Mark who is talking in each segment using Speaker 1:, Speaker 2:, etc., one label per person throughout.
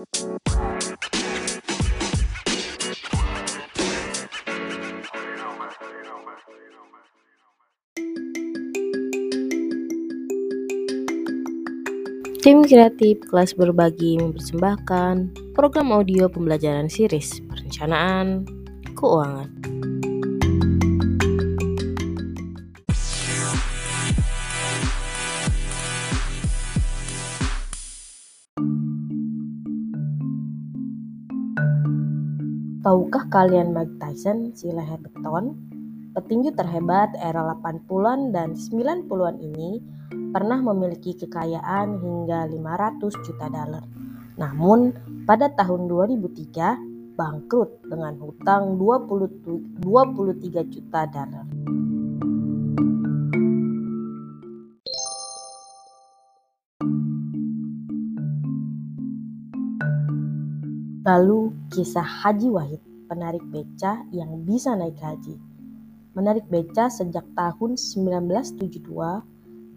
Speaker 1: Tim kreatif kelas berbagi mempersembahkan program audio pembelajaran series perencanaan keuangan. Tahukah kalian Mike Tyson, si leher beton? Petinju terhebat era 80-an dan 90-an ini pernah memiliki kekayaan hingga 500 juta dolar. Namun, pada tahun 2003 bangkrut dengan hutang 20, 23 juta dolar. Lalu kisah Haji Wahid, penarik beca yang bisa naik haji. Menarik beca sejak tahun 1972,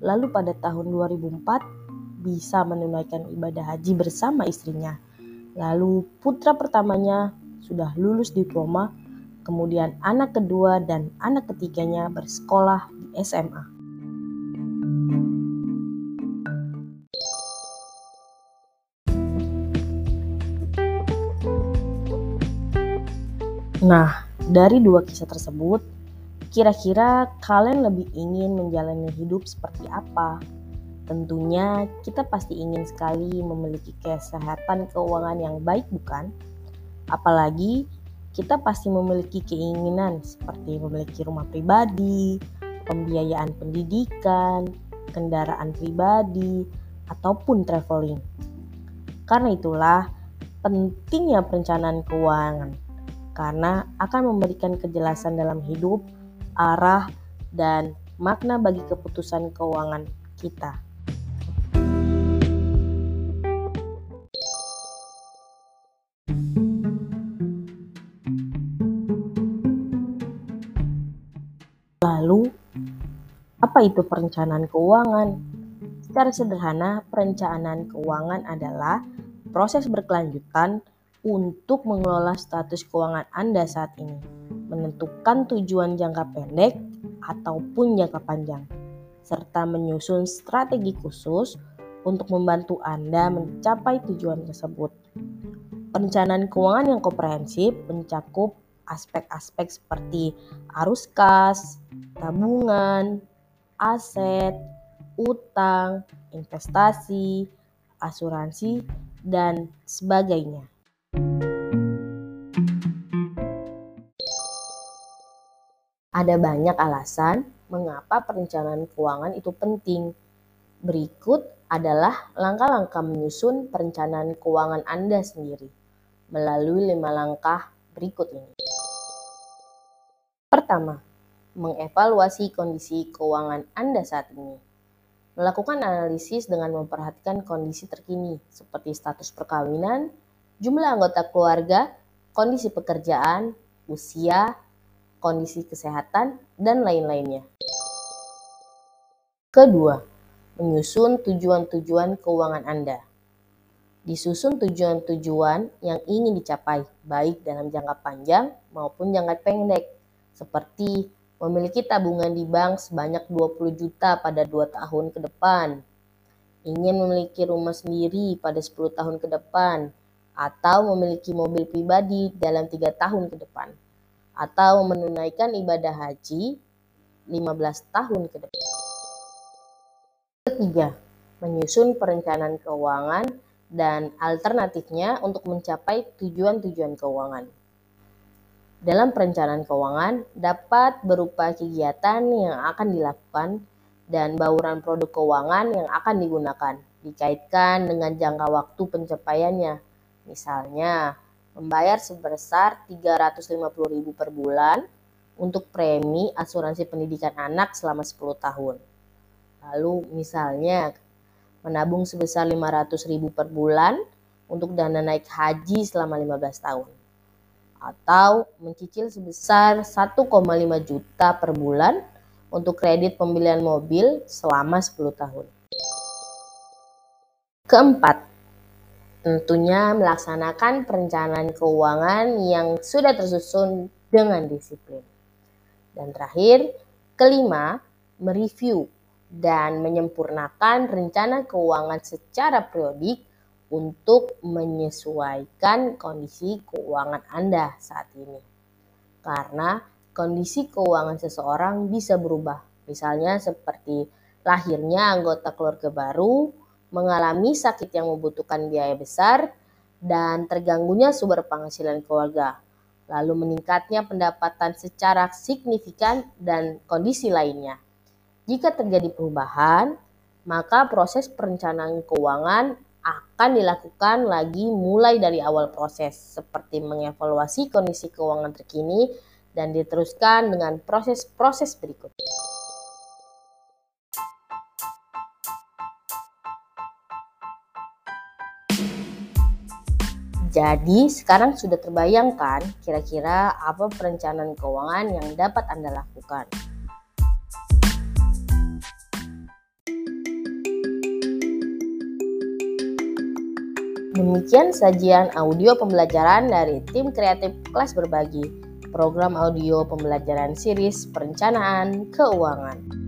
Speaker 1: lalu pada tahun 2004 bisa menunaikan ibadah haji bersama istrinya. Lalu putra pertamanya sudah lulus diploma, kemudian anak kedua dan anak ketiganya bersekolah di SMA. Nah, dari dua kisah tersebut, kira-kira kalian lebih ingin menjalani hidup seperti apa? Tentunya kita pasti ingin sekali memiliki kesehatan keuangan yang baik bukan? Apalagi kita pasti memiliki keinginan seperti memiliki rumah pribadi, pembiayaan pendidikan, kendaraan pribadi, ataupun traveling. Karena itulah pentingnya perencanaan keuangan karena akan memberikan kejelasan dalam hidup, arah, dan makna bagi keputusan keuangan kita. Lalu, apa itu perencanaan keuangan? Secara sederhana, perencanaan keuangan adalah proses berkelanjutan untuk mengelola status keuangan Anda saat ini, menentukan tujuan jangka pendek ataupun jangka panjang, serta menyusun strategi khusus untuk membantu Anda mencapai tujuan tersebut. Perencanaan keuangan yang komprehensif mencakup aspek-aspek seperti arus kas, tabungan, aset, utang, investasi, asuransi, dan sebagainya. Ada banyak alasan mengapa perencanaan keuangan itu penting. Berikut adalah langkah-langkah menyusun perencanaan keuangan Anda sendiri melalui lima langkah berikut ini. Pertama, mengevaluasi kondisi keuangan Anda saat ini. Melakukan analisis dengan memperhatikan kondisi terkini seperti status perkawinan, jumlah anggota keluarga, kondisi pekerjaan, usia, kondisi kesehatan, dan lain-lainnya. Kedua, menyusun tujuan-tujuan keuangan Anda. Disusun tujuan-tujuan yang ingin dicapai, baik dalam jangka panjang maupun jangka pendek, seperti memiliki tabungan di bank sebanyak 20 juta pada 2 tahun ke depan, ingin memiliki rumah sendiri pada 10 tahun ke depan, atau memiliki mobil pribadi dalam tiga tahun ke depan atau menunaikan ibadah haji 15 tahun ke depan. Ketiga, menyusun perencanaan keuangan dan alternatifnya untuk mencapai tujuan-tujuan keuangan. Dalam perencanaan keuangan dapat berupa kegiatan yang akan dilakukan dan bauran produk keuangan yang akan digunakan dikaitkan dengan jangka waktu pencapaiannya. Misalnya, membayar sebesar 350.000 per bulan untuk premi asuransi pendidikan anak selama 10 tahun. Lalu misalnya menabung sebesar 500.000 per bulan untuk dana naik haji selama 15 tahun. Atau mencicil sebesar 1,5 juta per bulan untuk kredit pembelian mobil selama 10 tahun. Keempat, Tentunya melaksanakan perencanaan keuangan yang sudah tersusun dengan disiplin. Dan terakhir, kelima, mereview dan menyempurnakan rencana keuangan secara periodik untuk menyesuaikan kondisi keuangan Anda saat ini. Karena kondisi keuangan seseorang bisa berubah, misalnya seperti lahirnya anggota keluarga baru, mengalami sakit yang membutuhkan biaya besar, dan terganggunya sumber penghasilan keluarga, lalu meningkatnya pendapatan secara signifikan dan kondisi lainnya. Jika terjadi perubahan, maka proses perencanaan keuangan akan dilakukan lagi mulai dari awal proses, seperti mengevaluasi kondisi keuangan terkini dan diteruskan dengan proses-proses berikutnya. Jadi sekarang sudah terbayangkan kira-kira apa perencanaan keuangan yang dapat Anda lakukan. Demikian sajian audio pembelajaran dari tim kreatif kelas berbagi, program audio pembelajaran series perencanaan keuangan.